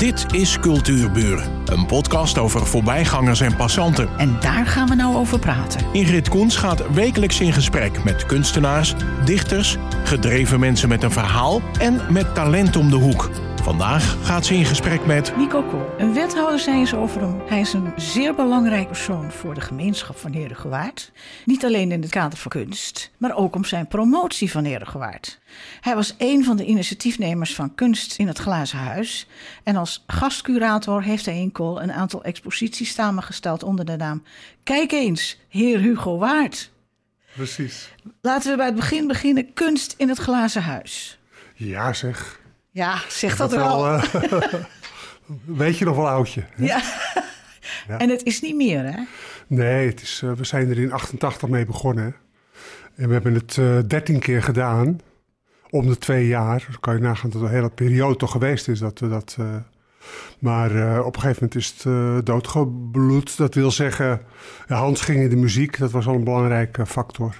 Dit is Cultuurburen, een podcast over voorbijgangers en passanten. En daar gaan we nou over praten. Ingrid Koens gaat wekelijks in gesprek met kunstenaars, dichters, gedreven mensen met een verhaal en met talent om de hoek. Vandaag gaat ze in gesprek met Nico Kool. Een wethouder zei eens over hem. Hij is een zeer belangrijk persoon voor de gemeenschap van Herengewaard. Niet alleen in het kader van kunst, maar ook om zijn promotie van Herengewaard. Hij was een van de initiatiefnemers van Kunst in het Glazen Huis. En als gastcurator heeft hij in Kool een aantal exposities samengesteld onder de naam Kijk eens, Heer Hugo Waard. Precies. Laten we bij het begin beginnen. Kunst in het Glazen Huis. Ja, zeg. Ja, zeg dat, wel. eh, weet je nog wel oudje? hè? Ja. En het is niet meer, hè? Nee, het is, eh, we zijn er in 88 mee begonnen. En we hebben het eh 13 keer gedaan. Om de twee jaar. Dan kan je nagaan dat de hele periode toch geweest is. Dat we dat, maar op een gegeven moment is het doodgebloed. Dat wil zeggen, Hans ging in de muziek. Dat was al een belangrijke factor.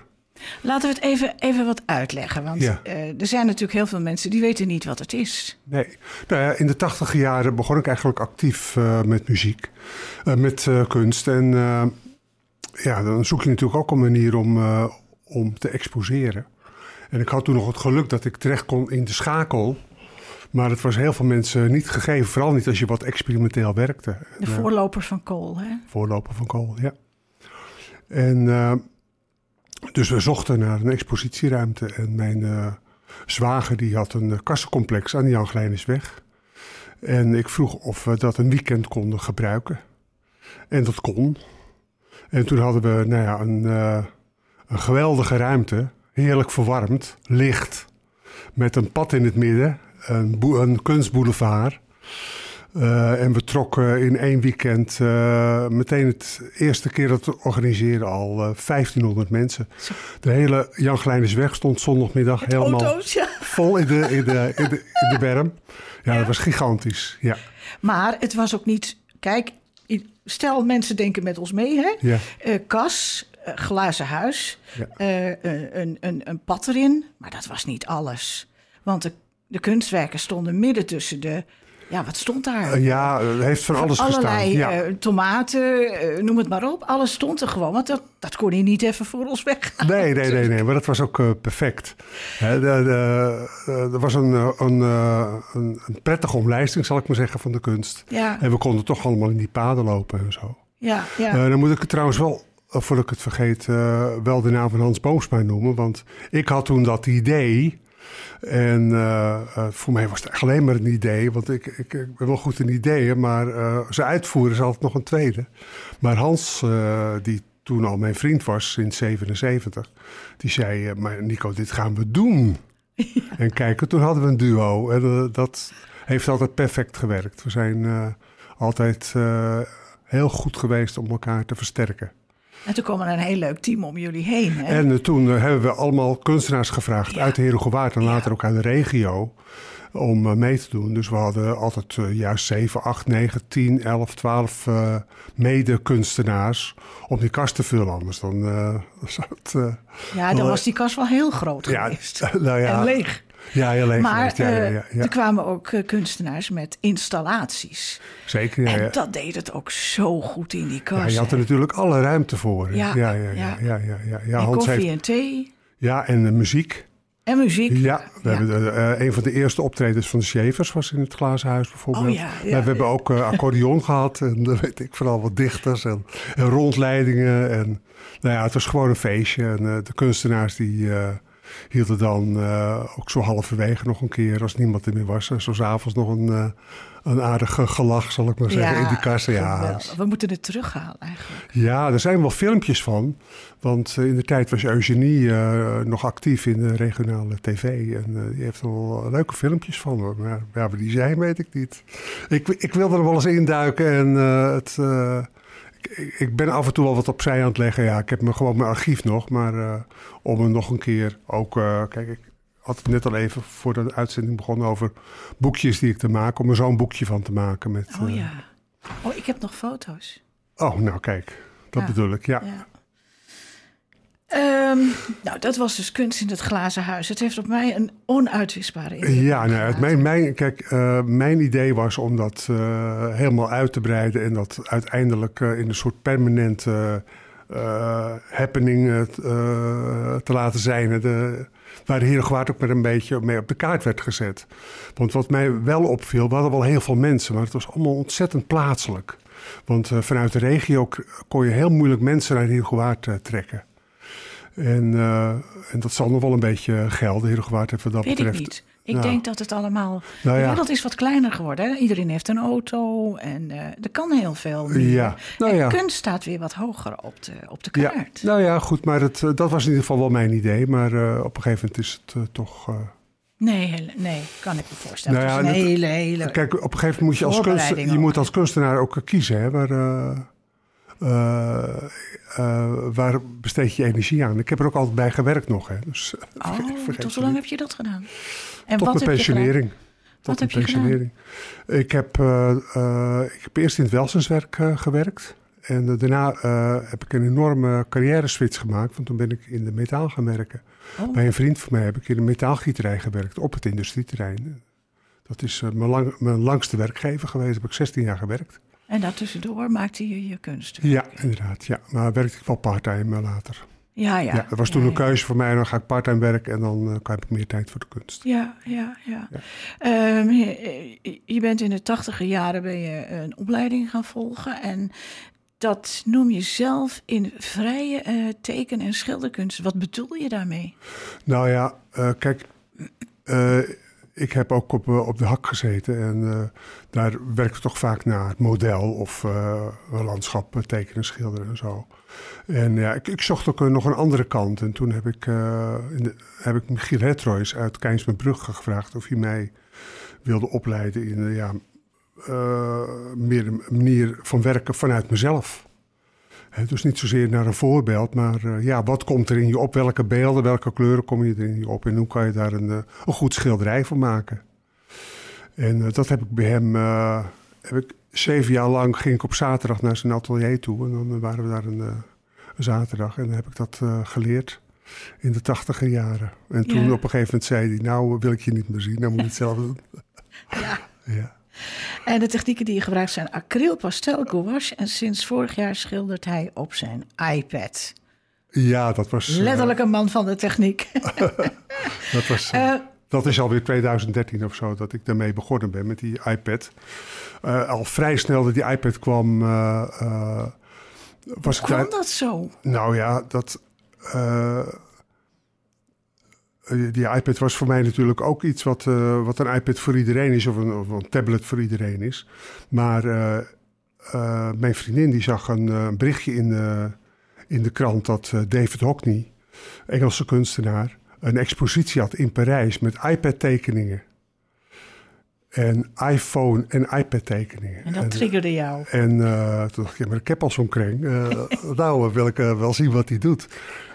Laten we het even, even wat uitleggen. Want Ja. eh, er zijn natuurlijk heel veel mensen die weten niet wat het is. Nee, nou ja, in de tachtige jaren begon ik eigenlijk actief eh, met muziek, eh, met kunst. En ja, dan zoek je natuurlijk ook een manier om, om te exposeren. En ik had toen nog het geluk dat ik terecht kon in de schakel. Maar het was heel veel mensen niet gegeven, vooral niet als je wat experimenteel werkte. De voorlopers van Kool, hè? voorloper van kool, ja. En dus we zochten naar een expositieruimte. En mijn eh, zwager die had een eh, kassencomplex aan de Jan Glijnisweg. En ik vroeg of we dat een weekend konden gebruiken. En dat kon. En toen hadden we nou ja, een, eh, een geweldige ruimte. Heerlijk verwarmd, licht. Met een pad in het midden. Een, een kunstboulevard. Eh, en we trokken in één weekend eh, meteen het eerste keer dat we organiseren al eh, 1500 mensen. Zo. De hele Jan Glijnersweg stond zondagmiddag helemaal Auto's, ja. vol in de, in de, in de, in de berm. Ja, Ja. dat was gigantisch. Ja, Maar het was ook niet... Kijk, stel mensen denken met ons mee, hè? ja. Eh, kas, eh, glazen huis, Ja. eh, een, een, een pad erin. Maar dat was niet alles. Want de, de kunstwerken stonden midden tussen de... Ja, wat stond daar? Eh, ja, het heeft van alles Allerlei gestaan. Ja. eh, tomaten, eh, noem het maar op. Alles stond er gewoon. Want dat, dat kon hij niet even voor ons weg. Nee, nee, nee, nee, maar dat was ook perfect. Er was een, een, een, een prettige omlijsting, zal ik maar zeggen, van de kunst. Ja, En we konden toch allemaal in die paden lopen en zo. ja, ja. Dan moet ik het trouwens wel, voordat ik het vergeet, wel de naam van Hans Boomsma noemen. Want ik had toen dat idee. En eh, eh, voor mij was het echt alleen maar een idee. Want ik, ik, ik ben wel goed in ideeën, maar eh zijn uitvoeren is altijd nog een tweede. Maar Hans, die toen al mijn vriend was sinds 77, die zei: Maar Nico, dit gaan we doen. En kijk, toen hadden we een duo. En dat heeft altijd perfect gewerkt. We zijn altijd heel goed geweest om elkaar te versterken. En toen kwam er een heel leuk team om jullie heen. Hè? En eh, toen eh, hebben we allemaal kunstenaars gevraagd Ja. uit de Herengewaard en Ja. later ook uit de regio om eh, mee te doen. Dus we hadden altijd eh, juist 7, 8, 9, 10, 11, 12 eh mede-kunstenaars om die kast te vullen. Anders dan het... eh, ja, dan was die kast wel heel groot ja, geweest. nou ja, En leeg. Ja, heel leeg maar geweest. Ja, ja, eh, ja, ja. er kwamen ook eh, kunstenaars met installaties. Zeker, ja, En dat deed het ook zo goed in die kast. Ja, je had er hè. natuurlijk alle ruimte voor. Ja, ja, ja, ja. ja. ja, en koffie heeft, en thee ja, en de muziek. en muziek. Ja, we Ja. hebben eh, een van de eerste optredens van de Shavers was in het Glazen Huis bijvoorbeeld. Oh ja, ja, maar we hebben ook eh, accordeon gehad en dan weet ik vooral wat dichters en, en rondleidingen. En, nou ja, het was gewoon een feestje en de kunstenaars die hielden dan eh, ook zo halverwege nog een keer als niemand er meer was. En zo 's avonds nog een, eh, een aardig eh, gelach, zal ik maar zeggen, in die kassen. Ja. We moeten het terughalen eigenlijk. ja, er zijn wel filmpjes van. Want eh, in de tijd was Eugenie nog actief in de regionale tv. En die heeft er wel leuke filmpjes van. hoor. Maar ja, waar die zijn, weet ik niet. Ik, ik wilde er wel eens induiken. En het, ik, ben af en toe wel wat opzij aan het leggen. Ja, ik heb me gewoon mijn archief nog. Maar eh, om er nog een keer ook... eh, kijk, ik had het net al even voor de uitzending begonnen over boekjes die ik te maken. Om er zo'n boekje van te maken. Met, Oh eh, ja. Oh, ik heb nog foto's. oh, nou kijk. Dat Ja. bedoel ik, ja. Ja. Ehm, nou, dat was dus kunst in het glazen huis. Het heeft op mij een onuitwisbare indruk Ja, nou, het, mijn, mijn, kijk, eh, mijn idee was om dat eh, helemaal uit te breiden en dat uiteindelijk eh, in een soort permanente happening te laten zijn. De, waar Herengewaard ook met een beetje mee op de kaart werd gezet. Want wat mij wel opviel, we hadden wel heel veel mensen, maar het was allemaal ontzettend plaatselijk. Want vanuit de regio kon je heel moeilijk mensen naar Herengewaard trekken. En, uh, en dat zal nog wel een beetje gelden, Herengewaard wat dat Weet betreft. ik niet. Ik Nou. denk dat het allemaal... Nou de ja. wereld is wat kleiner geworden. Hè? Iedereen heeft een auto en eh, er kan heel veel meer. Ja, nou en ja. kunst staat weer wat hoger op de, op de Ja, kaart. nou ja, goed, maar het, eh, dat was in ieder geval wel mijn idee. Maar eh, op een gegeven moment is het eh, toch... eh, Nee, nee, kan ik me voorstellen. Nou ja, het is een dat- hele, hele... Kijk, op een gegeven moment moet je als, kunst, Voorbereiding je moet als kunstenaar ook eh, kiezen. Hè, waar, eh, eh, waar besteed je energie aan? Ik heb er ook altijd bij gewerkt nog. Hè, dus, oh, tot hoe lang heb je dat gedaan? En Tot wat mijn pensionering. Wat Tot heb mijn je pensionering. Ik heb, eh, ik heb eerst in het welzijnswerk gewerkt. En daarna heb ik een enorme carrière switch gemaakt. Want toen ben ik in de metaal gaan werken. Oh. Bij een vriend van mij heb ik in een metaalgieterij gewerkt op het industrieterrein. Dat is mijn, lang, mijn langste werkgever geweest. Daar heb ik 16 jaar gewerkt. En daartussendoor maakte je je kunst. Ja, inderdaad. Ja. Maar werkte ik wel parttime eh, later. Ja, ja. Ja, dat was toen ja, een keuze voor mij. Dan ga ik parttime werken en dan eh, heb ik meer tijd voor de kunst. Ja, ja, ja. Ehm, je, je bent in de tachtiger jaren ben je een opleiding gaan volgen. En dat noem je zelf in vrije eh, teken- en schilderkunst. Wat bedoel je daarmee? Nou ja, kijk, ik heb ook op, eh, op de hak gezeten en eh, daar werk ik toch vaak naar model of een landschap tekenen, schilderen en zo. En ja, ik, ik zocht ook nog een andere kant. En toen heb ik, in de, heb ik Michiel Hertroys uit Keinsmerbrugge gevraagd of hij mij wilde opleiden in ja, meer een manier van werken vanuit mezelf. Dus niet zozeer naar een voorbeeld, maar eh, ja, wat komt er in je op? Welke beelden, welke kleuren kom je er in je op? En hoe kan je daar een, eh, een goed schilderij van maken? En eh, dat heb ik bij hem, heb ik zeven jaar lang ging ik op zaterdag naar zijn atelier toe. En dan waren we daar een, een zaterdag en dan heb ik dat geleerd in de tachtiger jaren. En toen Ja. op een gegeven moment zei hij, nou wil ik je niet meer zien, nou moet je het zelf doen. Ja. Ja. En de technieken die je gebruikt zijn acryl, pastel, gouache. En sinds vorig jaar schildert hij op zijn iPad. ja, dat was... eh, Letterlijk een man van de techniek. dat was eh, Eh, Dat is alweer 2013 of zo dat ik daarmee begonnen ben met die iPad. Al vrij snel dat die iPad kwam, was ik kwam daar. dat zo? Nou ja, dat. Eh, die iPad was voor mij natuurlijk ook iets wat, eh, wat een iPad voor iedereen is, of een, of een tablet voor iedereen is. Maar eh, mijn vriendin die zag een berichtje in, in de krant dat David Hockney, Engelse kunstenaar, een expositie had in Parijs met iPad-tekeningen. En iPhone en iPad-tekeningen. En dat triggerde jou. En eh, toen dacht ik, ja, maar ik heb al zo'n kring. Eh, nou, wil ik eh, wel zien wat hij doet.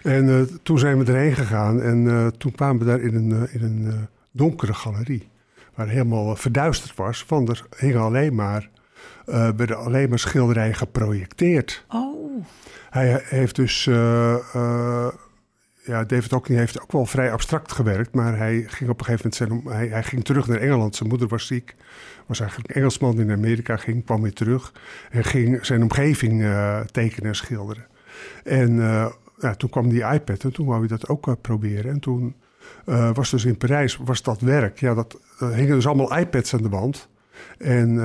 En toen zijn we erheen gegaan. En toen kwamen we daar in een, in een donkere galerie. Waar helemaal verduisterd was. Want er hingen alleen maar, eh, werden alleen maar schilderijen geprojecteerd. Oh, Hij heeft dus... ja, David Hockney heeft ook wel vrij abstract gewerkt. Maar hij ging op een gegeven moment... Zijn, hij, hij ging terug naar Engeland. Zijn moeder was ziek. Was eigenlijk een Engelsman die naar Amerika ging. Kwam weer terug. En ging zijn omgeving eh, tekenen en schilderen. En eh, ja, toen kwam die iPad. En toen wou hij dat ook eh, proberen. En toen was dus in Parijs was dat werk. Ja, dat, er hingen dus allemaal iPads aan de wand. En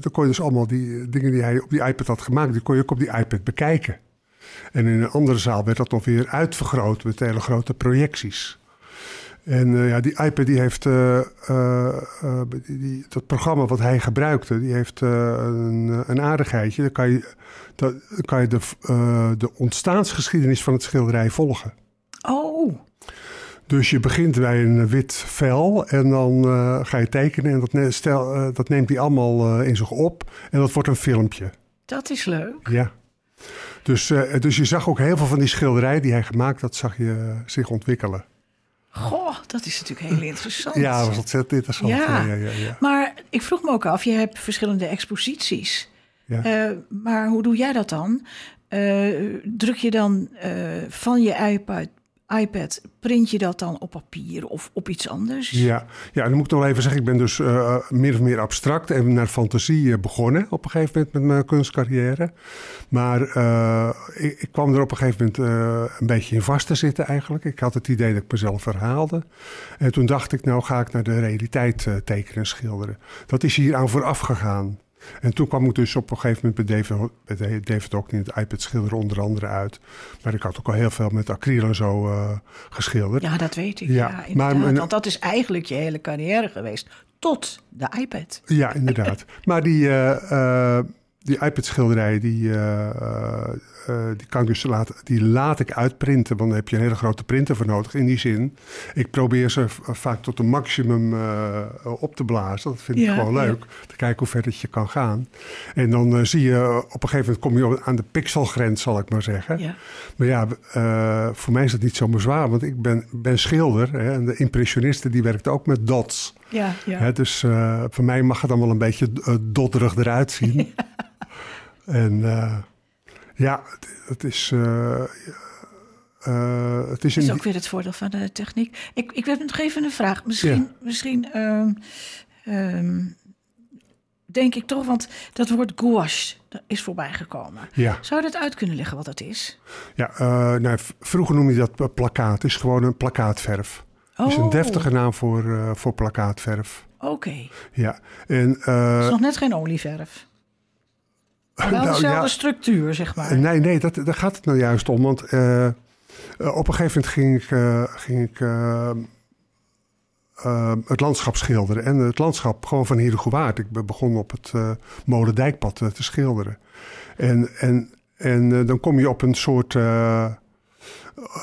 dan kon je dus allemaal die dingen die hij op die iPad had gemaakt... die kon je ook op die iPad bekijken. En in een andere zaal werd dat nog weer uitvergroot met hele grote projecties. En eh, ja, die iPad die heeft, eh, eh, die, die- dat programma wat hij gebruikte, die heeft een, een aardigheidje. Dan kan je, dat, kan je de, de ontstaansgeschiedenis van het schilderij volgen. oh. Dus je begint bij een wit vel en dan ga je tekenen. En dat, ne- stel, dat neemt hij allemaal in zich op. En dat wordt een filmpje. Dat is leuk. Ja. Dus, eh, dus je zag ook heel veel van die schilderijen die hij gemaakt had, zag je eh, zich ontwikkelen. Goh, dat is natuurlijk heel interessant. Ja, dat was ontzettend interessant. Ja. Ja, ja, ja, ja. Maar ik vroeg me ook af, je hebt verschillende exposities. Ja. Eh, maar hoe doe jij dat dan? druk je dan van je iPad, iPad, print je dat dan op papier of op iets anders? Ja, ja dan moet ik nog even zeggen, ik ben dus uh, meer of meer abstract en naar fantasie begonnen op een gegeven moment met mijn kunstcarrière. Maar ik, ik, kwam er op een gegeven moment een beetje in vast te zitten eigenlijk. Ik had het idee dat ik mezelf verhaalde. En toen dacht ik, nou ga ik naar de realiteit tekenen en schilderen. Dat is hier aan vooraf gegaan. En toen kwam ik dus op een gegeven moment bij David, bij David in het iPad schilderen onder andere uit. Maar ik had ook al heel veel met acryl en zo uh, geschilderd. Ja, dat weet ik. Ja, ja maar, want dat is eigenlijk je hele carrière geweest. Tot de iPad. Ja, inderdaad. maar die, uh, uh, die iPad-schilderij, die, uh, die, kan ik dus laten, die laat ik uitprinten. Want dan heb je een hele grote printer voor nodig. In die zin, ik probeer ze vaak tot een maximum uh, op te blazen. Dat vind ik gewoon leuk. Te kijken hoe ver dat je kan gaan. En dan uh, zie je op een gegeven moment kom je aan de pixelgrens, zal ik maar zeggen. Ja. Maar ja, voor mij is dat niet zo zwaar. Want ik ben, ben schilder. Hè, en de impressionisten die werkt ook met dots. Ja, ja. Hè, dus voor mij mag het dan wel een beetje dotterig eruit zien. En ja, het, is. Uh, uh, het is, dat is ook weer het voordeel van de techniek. Ik, ik heb nog even een vraag. Misschien, misschien uh, denk ik toch, want dat woord gouache is voorbijgekomen. Ja. Zou dat uit kunnen leggen wat dat is? Ja, uh, nou, vroeger noemde je dat plakkaat. Het is gewoon een plakkaatverf. Oh. Is een oh. deftige naam voor, uh, voor plakkaatverf. Oké. Ja. En, het is nog net geen olieverf. Wel nou, dezelfde structuur, zeg maar. Nee, nee, dat, daar gaat het nou juist om. Want uh, op een gegeven moment ging ik, uh, ging ik uh, het landschap schilderen. En het landschap gewoon van Heerdegowaard. Ik begon op het Molendijkpad te schilderen. En, en, en dan kom je op een soort...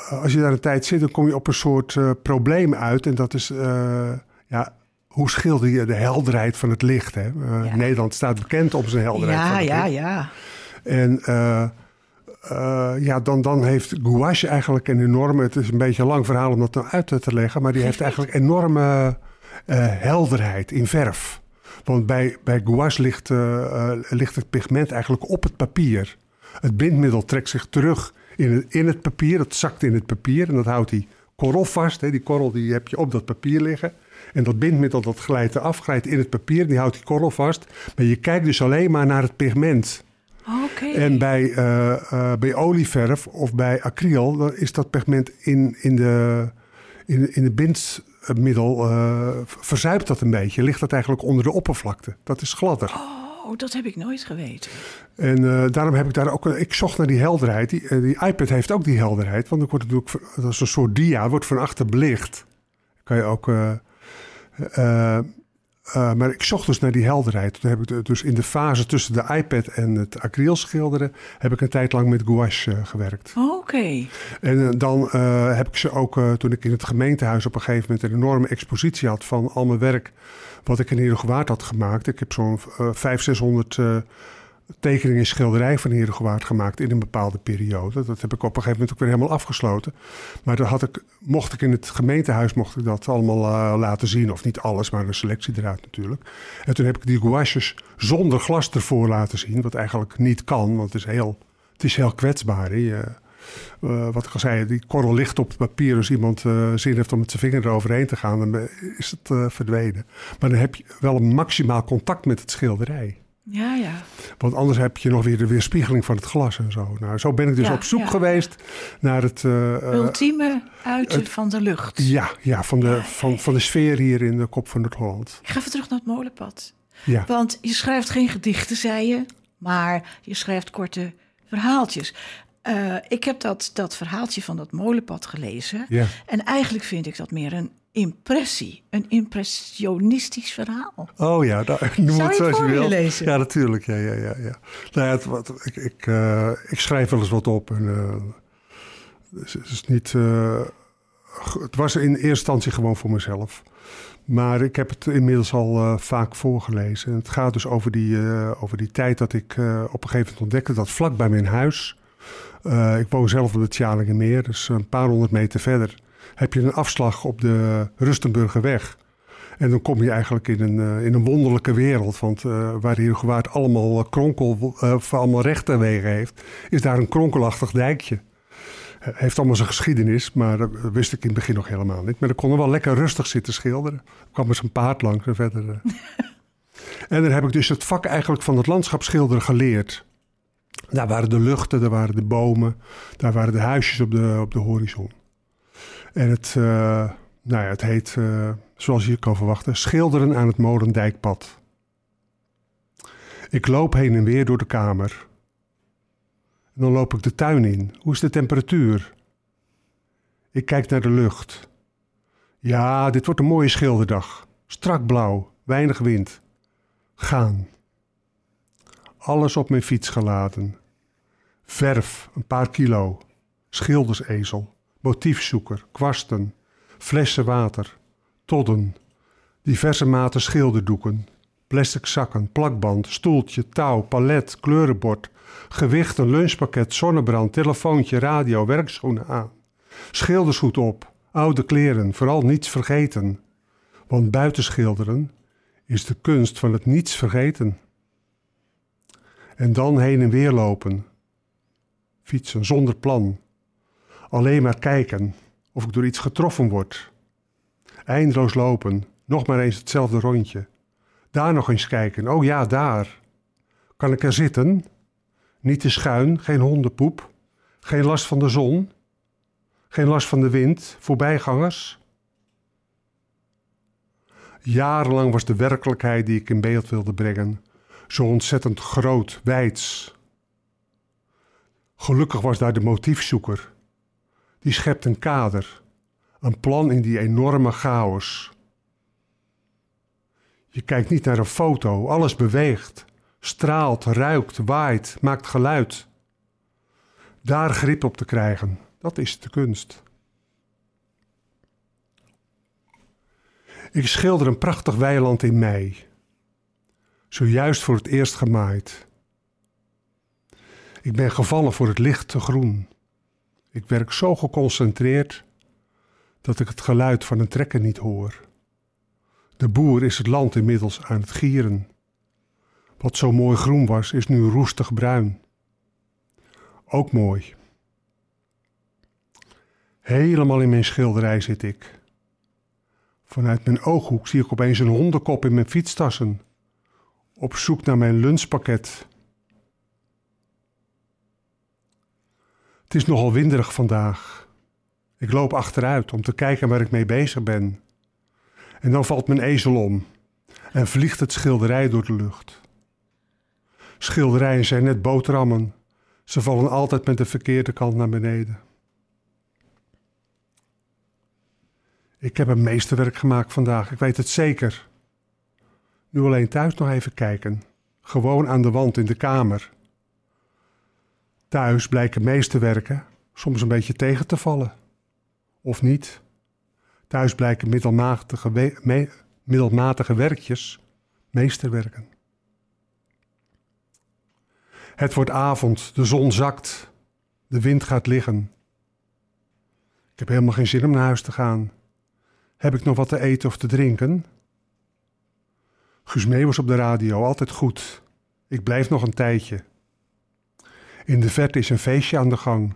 als je daar een tijd zit, dan kom je op een soort probleem uit. En dat is... ja, hoe schilder je de helderheid van het licht? Hè? Uh, Nederland staat bekend om zijn helderheid. Ja, van het ja, licht. ja. En uh, uh, ja, dan, dan heeft gouache eigenlijk een enorme... Het is een beetje een lang verhaal om dat nou uit te leggen... maar die heeft eigenlijk enorme helderheid in verf. Want bij, bij gouache ligt, ligt het pigment eigenlijk op het papier. Het bindmiddel trekt zich terug in het, in het papier. Het zakt in het papier en dat houdt die korrel vast. Hè? Die korrel die heb je op dat papier liggen. En dat bindmiddel dat glijdt eraf, glijdt in het papier, die houdt die korrel vast. Maar je kijkt dus alleen maar naar het pigment. Okay. En bij, uh, uh, bij olieverf of bij acryl, dan is dat pigment in, in de, in, in de bindmiddel, uh, verzuipt dat een beetje. Ligt dat eigenlijk onder de oppervlakte. Dat is gladder. Oh, dat heb ik nooit geweten. En daarom heb ik daar ook. Ik zocht naar die helderheid. Die, die iPad heeft ook die helderheid. Want dan wordt het natuurlijk. Dat is een soort dia, wordt van achter belicht. Kan je ook. Uh, uh, maar ik zocht dus naar die helderheid. Toen heb ik dus in de fase tussen de iPad en het acryl schilderen... heb ik een tijd lang met gouache uh, gewerkt. Oké. En dan heb ik ze ook, toen ik in het gemeentehuis op een gegeven moment... een enorme expositie had van al mijn werk... wat ik in Heerdegewaard had gemaakt. Ik heb zo'n 500, 600 tekeningen en schilderij van Herengewaard gemaakt in een bepaalde periode. Dat heb ik op een gegeven moment ook weer helemaal afgesloten. Maar dan had ik, mocht ik in het gemeentehuis mocht ik dat allemaal uh, laten zien. Of niet alles, maar een selectie eruit natuurlijk. En toen heb ik die gouaches zonder glas ervoor laten zien. Wat eigenlijk niet kan, want het is heel, het is heel kwetsbaar. Uh, wat ik al zei, die korrel ligt op papier. Als iemand uh, zin heeft om met zijn vinger eroverheen te gaan, dan is het uh, verdwenen. Maar dan heb je wel een maximaal contact met het schilderij. Ja, ja. Want anders heb je nog weer de weerspiegeling van het glas en zo. Nou, zo ben ik dus op zoek geweest naar het... Uh, Ultieme uiten van de lucht. Ja, ja, van, de, van, van de sfeer hier in de kop van het Holland. Ik ga even terug naar het molenpad. Ja. Want je schrijft geen gedichten, zei je, maar je schrijft korte verhaaltjes. Uh, ik heb dat, dat verhaaltje van dat molenpad gelezen. Ja. En eigenlijk vind ik dat meer een impressie. Een impressionistisch verhaal. Oh ja, daar, noem Zou het zoals je wil. Lezen? Ja, natuurlijk. Ja, ja, ja, ja. Nou ja, het, wat, ik, ik, uh, ik, schrijf wel eens wat op. En, uh, het, is niet, het was in eerste instantie gewoon voor mezelf. Maar ik heb het inmiddels al vaak voorgelezen. En het gaat dus over die, over die tijd dat ik op een gegeven moment ontdekte dat vlak bij mijn huis. Ik woon zelf op het Tjalingenmeer, dus een paar honderd meter verder heb je een afslag op de Rustenburgerweg. En dan kom je eigenlijk in een, eh, in een wonderlijke wereld. Want uh, waar hier gewaard allemaal kronkel, uh, allemaal rechte wegen heeft, is daar een kronkelachtig dijkje. heeft allemaal zijn geschiedenis, maar dat wist ik in het begin nog helemaal niet. Maar dan kon er wel lekker rustig zitten schilderen. Er kwam er zijn paard langs en verder. en dan heb ik dus het vak eigenlijk van het landschapsschilderen geleerd. Daar waren de luchten, daar waren de bomen, daar waren de huisjes op de, op de horizon. En het, uh, nou ja, het heet, uh, zoals je kan verwachten, Schilderen aan het Molendijkpad. Ik loop heen en weer door de kamer. En dan loop ik de tuin in. Hoe is de temperatuur? Ik kijk naar de lucht. Ja, dit wordt een mooie schilderdag. Strak blauw, weinig wind. Gaan alles op mijn fiets geladen. Verf, een paar kilo, schildersezel, motiefzoeker, kwasten, flessen water, todden, diverse maten schilderdoeken, plastic zakken, plakband, stoeltje, touw, palet, kleurenbord, gewicht, lunchpakket, zonnebrand, telefoontje, radio, werkschoenen aan. Schildershoed op, oude kleren, vooral niets vergeten. Want buiten schilderen is de kunst van het niets vergeten. En dan heen en weer lopen. Fietsen zonder plan. Alleen maar kijken of ik door iets getroffen word. Eindeloos lopen, nog maar eens hetzelfde rondje. Daar nog eens kijken, oh ja, daar. Kan ik er zitten? Niet te schuin, geen hondenpoep. Geen last van de zon. Geen last van de wind, voorbijgangers. Jarenlang was de werkelijkheid die ik in beeld wilde brengen zo ontzettend groot, wijds. Gelukkig was daar de motiefzoeker. Die schept een kader, een plan in die enorme chaos. Je kijkt niet naar een foto, alles beweegt, straalt, ruikt, waait, maakt geluid. Daar grip op te krijgen, dat is de kunst. Ik schilder een prachtig weiland in mei zojuist voor het eerst gemaaid. Ik ben gevallen voor het lichte groen. Ik werk zo geconcentreerd dat ik het geluid van een trekker niet hoor. De boer is het land inmiddels aan het gieren. Wat zo mooi groen was, is nu roestig bruin. Ook mooi. Helemaal in mijn schilderij zit ik. Vanuit mijn ooghoek zie ik opeens een hondenkop in mijn fietstassen op zoek naar mijn lunchpakket. Het is nogal winderig vandaag. Ik loop achteruit om te kijken waar ik mee bezig ben. En dan valt mijn ezel om en vliegt het schilderij door de lucht. Schilderijen zijn net boterhammen. Ze vallen altijd met de verkeerde kant naar beneden. Ik heb een meesterwerk gemaakt vandaag, ik weet het zeker. Nu alleen thuis nog even kijken. Gewoon aan de wand in de kamer. Thuis blijken meesterwerken soms een beetje tegen te vallen. Of niet. Thuis blijken middelmatige, me middelmatige werkjes meesterwerken. Het wordt avond, de zon zakt, de wind gaat liggen. Ik heb helemaal geen zin om naar huis te gaan. Heb ik nog wat te eten of te drinken? Guus was op de radio, altijd goed. Ik blijf nog een tijdje. In de verte is een feestje aan de gang.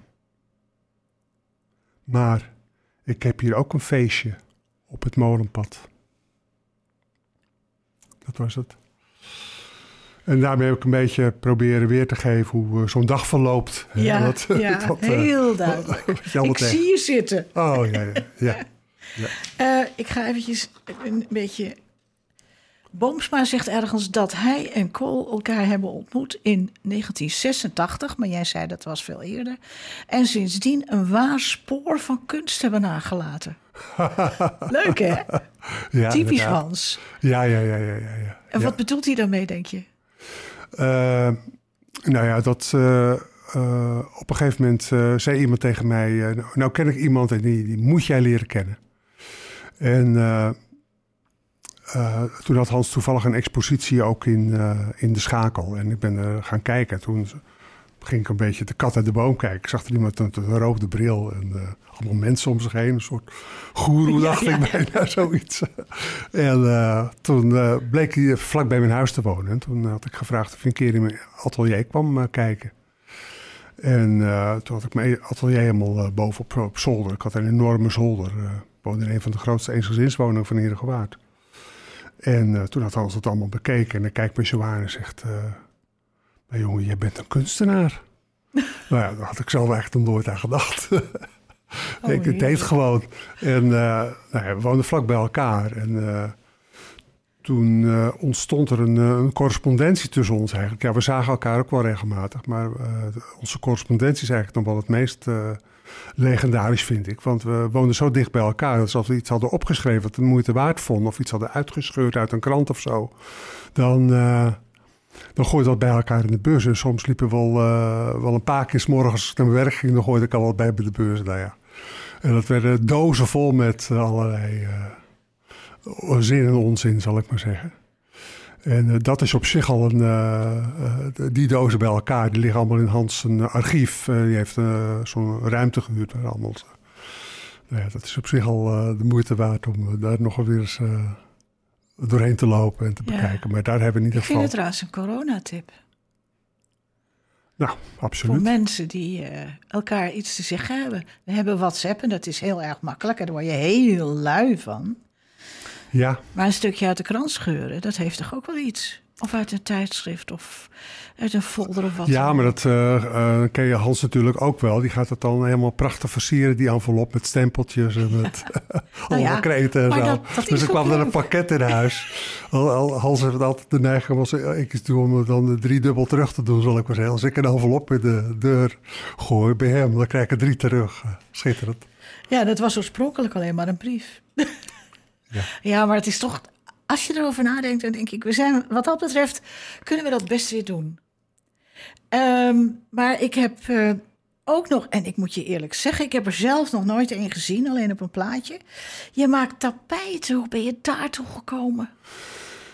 Maar ik heb hier ook een feestje op het molenpad. Dat was het. En daarmee heb ik een beetje proberen weer te geven hoe uh, zo'n dag verloopt. Ja, ja uh, heel duidelijk. ik zie je zitten. Oh, ja, ja. ja. ja. Uh, ik ga eventjes een beetje Boomsma zegt ergens dat hij en Kool elkaar hebben ontmoet in 1986, maar jij zei dat was veel eerder. En sindsdien een waar spoor van kunst hebben nagelaten. Leuk hè? Ja, Typisch Hans. Ja, ja, ja, ja, ja, En wat bedoelt hij daarmee, denk je? Uh, nou ja, dat uh, uh, op een gegeven moment zei iemand tegen mij: nou, nou ken ik iemand en die, die moet jij leren kennen. En uh, toen had Hans toevallig een expositie ook in, uh, in de Schakel. En ik ben er gaan kijken. Toen ging ik een beetje de kat uit de boom kijken. Ik zag er iemand met een rode bril en allemaal mensen om zich heen. Een soort goeroe, dacht ik bijna, zoiets. en toen bleek hij vlak bij mijn huis te wonen. En toen had ik gevraagd of hij een keer in mijn atelier kwam kijken. En toen had ik mijn atelier helemaal boven op, op, zolder. Ik had een enorme zolder. Ik woonde in een van de grootste eensgezinswoningen van Herengewaard. En toen had Hans het allemaal bekeken. En dan kijkt me zo aan en zegt... Maar jongen, jij bent een kunstenaar. nou ja, daar had ik zelf echt nog nooit aan gedacht. oh, ik deed gewoon. En uh, nou ja, we woonden vlak bij elkaar. En uh, toen uh, ontstond er een, een, correspondentie tussen ons eigenlijk. Ja, we zagen elkaar ook wel regelmatig. Maar onze correspondentie is eigenlijk nog wel het meest legendarisch, vind ik. Want we woonden zo dicht bij elkaar. Dat als we iets hadden opgeschreven wat de moeite waard vonden... of iets hadden uitgescheurd uit een krant of zo... dan dan gooide dat bij elkaar in de bus. En soms liepen we wel, uh, wel een paar keer s morgens naar mijn werk ging, dan gooide ik al wat bij bij de bus. Nou ja. En dat werden dozen vol met allerlei uh, zin en onzin, zal ik maar zeggen. En uh, dat is op zich al een. die dozen bij elkaar, die liggen allemaal in Hans een archief. die heeft zo'n ruimte gehuurd waar allemaal. nou ja, dat is op zich al de moeite waard om daar nog weer eens doorheen te lopen en te bekijken. Maar daar hebben we in ieder geval... Ik vind het trouwens een coronatip. Nou, absoluut. Voor mensen die uh, elkaar iets te zeggen hebben. We hebben WhatsApp en dat is heel erg makkelijk. En daar word je heel lui van. Ja. Maar een stukje uit de krant scheuren, dat heeft toch ook wel iets? Of uit een tijdschrift of uit een folder of wat. Ja, maar dat uh, ken je Hans natuurlijk ook wel. Die gaat het dan helemaal prachtig versieren, die envelop met stempeltjes en met nou ja, kreten en zo. Dat, dat dus er kwam er een pakket in huis. Hans heeft altijd de neiging was ik doe om dan drie dubbel terug te doen, zal ik maar zeggen. Als ik een envelop in de deur gooi bij hem, dan krijg ik er drie terug. Schitterend. Ja, dat was oorspronkelijk alleen maar een brief. Ja. ja, maar het is toch als je erover nadenkt, dan denk ik, we zijn, wat dat betreft, kunnen we dat best weer doen. Ehm, maar ik heb uh, ook nog, en ik moet je eerlijk zeggen, ik heb er zelf nog nooit een gezien, alleen op een plaatje. Je maakt tapijten. Hoe ben je daartoe gekomen?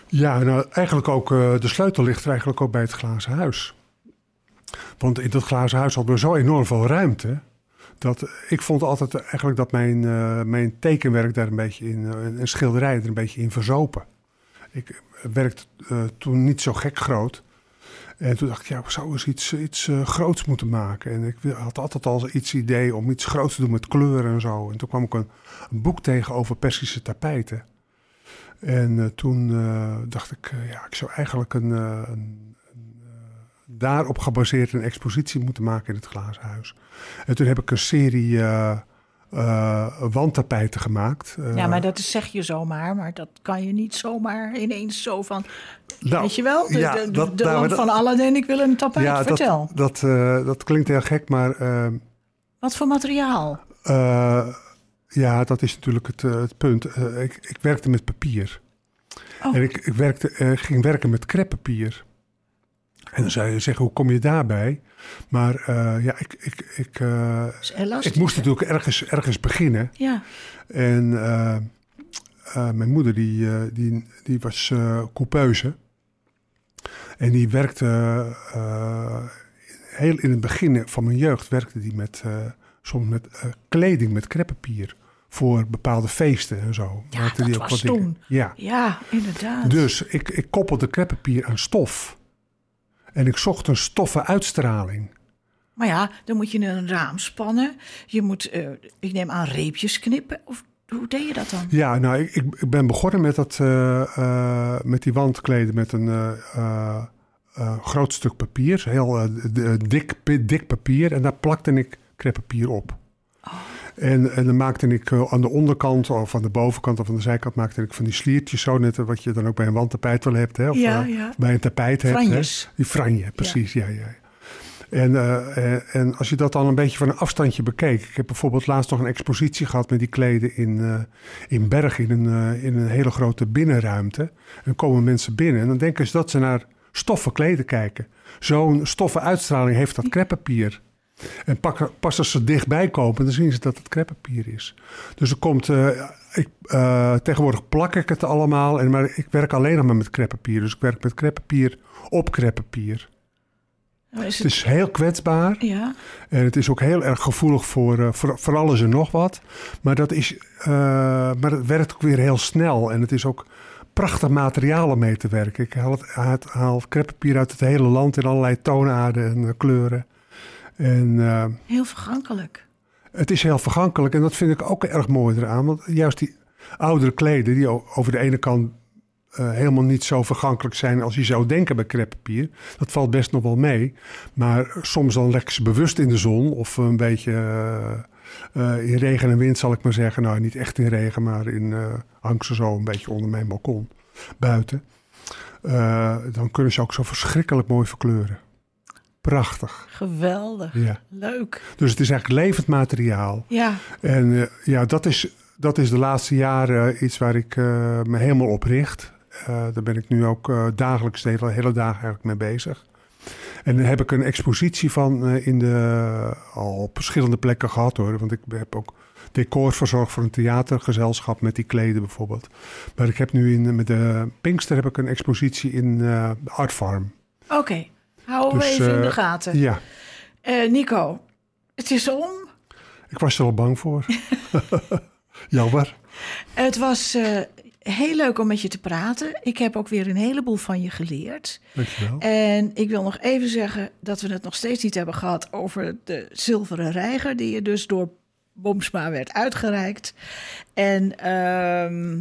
Ja, nou eigenlijk ook, uh, de sleutel ligt er eigenlijk ook bij het glazen huis. Want in dat glazen huis hadden we zo enorm veel ruimte. Dat, ik vond altijd eigenlijk dat mijn, uh, mijn tekenwerk daar een beetje in, uh, en schilderij er een beetje in verzopen. Ik werkte uh, toen niet zo gek groot. En toen dacht ik, ja, we zouden eens iets, iets groots moeten maken. En ik had altijd al iets idee om iets groots te doen met kleuren en zo. En toen kwam ik een, een boek tegen over Persische tapijten. En toen dacht ik, ja, ik zou eigenlijk een, een daarop gebaseerd een expositie moeten maken in het glazen huis. En toen heb ik een serie uh, uh, wandtapijten gemaakt. Uh, ja, maar dat zeg je zomaar, maar dat kan je niet zomaar ineens zo van. Nou, weet je wel, de, ja, de, dat, de nou, van Aladdin, ik wil een tapijt, ja, vertel. Dat, dat, dat klinkt heel gek, maar... Wat voor materiaal? ja, dat is natuurlijk het, het punt. ik, ik werkte met papier. Oh. En ik, ik werkte, ging werken met kreppapier. En dan zou je zeggen, hoe kom je daarbij? Maar uh, ja, ik, ik, ik, uh, ik moest natuurlijk ergens, ergens beginnen. Ja. En uh, mijn moeder die, die, die was coupeuse. En die werkte heel in het begin van mijn jeugd werkte die met soms met kleding met kreppapier voor bepaalde feesten en zo. Ja, dat die was toen. Ja. ja, inderdaad. Dus ik, ik koppelde kreppapier aan stof. En ik zocht een stoffen uitstraling. Maar ja, dan moet je een raam spannen. Je moet, uh, ik neem aan, reepjes knippen. Of hoe deed je dat dan? Ja, nou, ik, ik ben begonnen met, dat, uh, uh, met die wandkleden met een groot stuk papier. Heel dik, dik papier. En daar plakte ik kreppapier op. Oh. En, en dan maakte ik aan de onderkant of aan de bovenkant of aan de zijkant maakte ik van die sliertjes zo net wat je dan ook bij een wandtapijt wel hebt. Hè? Of ja, ja. bij een tapijt hebt. Hè? Die franje, precies. Ja, ja. ja. En, uh, en als je dat dan een beetje van een afstandje bekeek. Ik heb bijvoorbeeld laatst nog een expositie gehad met die kleden in, uh, in Berg, in een, uh, in een hele grote binnenruimte. En dan komen mensen binnen en dan denken ze dat ze naar stoffen kleden kijken. Zo'n stoffen uitstraling heeft dat kreppapier. En pak, pas als ze dichtbij komen, dan zien ze dat het kreppapier is. Dus er komt, ik, tegenwoordig plak ik het allemaal, en, maar ik werk alleen nog maar met kreppapier. Dus ik werk met kreppapier op kreppapier. Nou, Is Het is heel kwetsbaar. Ja, En het is ook heel erg gevoelig voor, eh, voor, voor alles en nog wat. Maar, dat is, eh, maar het werkt ook weer heel snel. En het is ook prachtig materiaal om mee te werken. Ik haal, het, haal, haal kreppapier uit het hele land in allerlei toonaarden en eh, kleuren. En eh, heel vergankelijk. het is heel vergankelijk. En dat vind ik ook erg mooi eraan. Want juist die oudere kleden, die over de ene kant eh, helemaal niet zo vergankelijk zijn als je zou denken bij kreppapier. Dat valt best nog wel mee. Maar soms dan leg ik ze bewust in de zon of een beetje eh, in regen en wind zal ik maar zeggen. Nou, niet echt in regen, maar in hang ze zo een beetje onder mijn balkon buiten. Dan kunnen ze ook zo verschrikkelijk mooi verkleuren. Prachtig, Geweldig. ja. Leuk. Dus het is eigenlijk levend materiaal. Ja, En eh, ja, dat is, dat is de laatste jaren iets waar ik eh, me helemaal op richt. Eh, daar ben ik nu ook eh, dagelijks, de hele, hele dag eigenlijk mee bezig. En daar heb ik een expositie van eh, in de, al op verschillende plekken gehad hoor. Want ik heb ook decor verzorgd voor een theatergezelschap met die kleden bijvoorbeeld. Maar ik heb nu in, met de Pinkster heb ik een expositie in eh, de Art Farm. oké. Houden we Dus, even in de eh, gaten. Ja, Eh, Nico, het is om. ik was er al bang voor. Jammer. Het was eh, heel leuk om met je te praten. Ik heb ook weer een heleboel van je geleerd. Dankjewel. En ik wil nog even zeggen dat we het nog steeds niet hebben gehad over de zilveren reiger, die je dus door Bomsma werd uitgereikt. En ehm,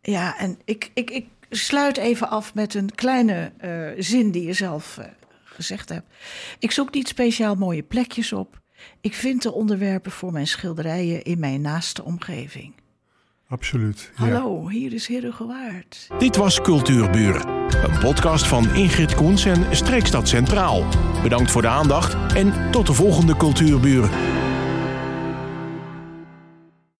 ja, en ik, ik, ik sluit even af met een kleine eh, zin die je zelf eh, gezegd hebt. Ik zoek niet speciaal mooie plekjes op. Ik vind de onderwerpen voor mijn schilderijen in mijn naaste omgeving. Absoluut. ja. Hallo, hier is Herengewaard. Dit was Cultuurburen, een podcast van Ingrid Koens en Streekstad Centraal. Bedankt voor de aandacht en tot de volgende Cultuurburen.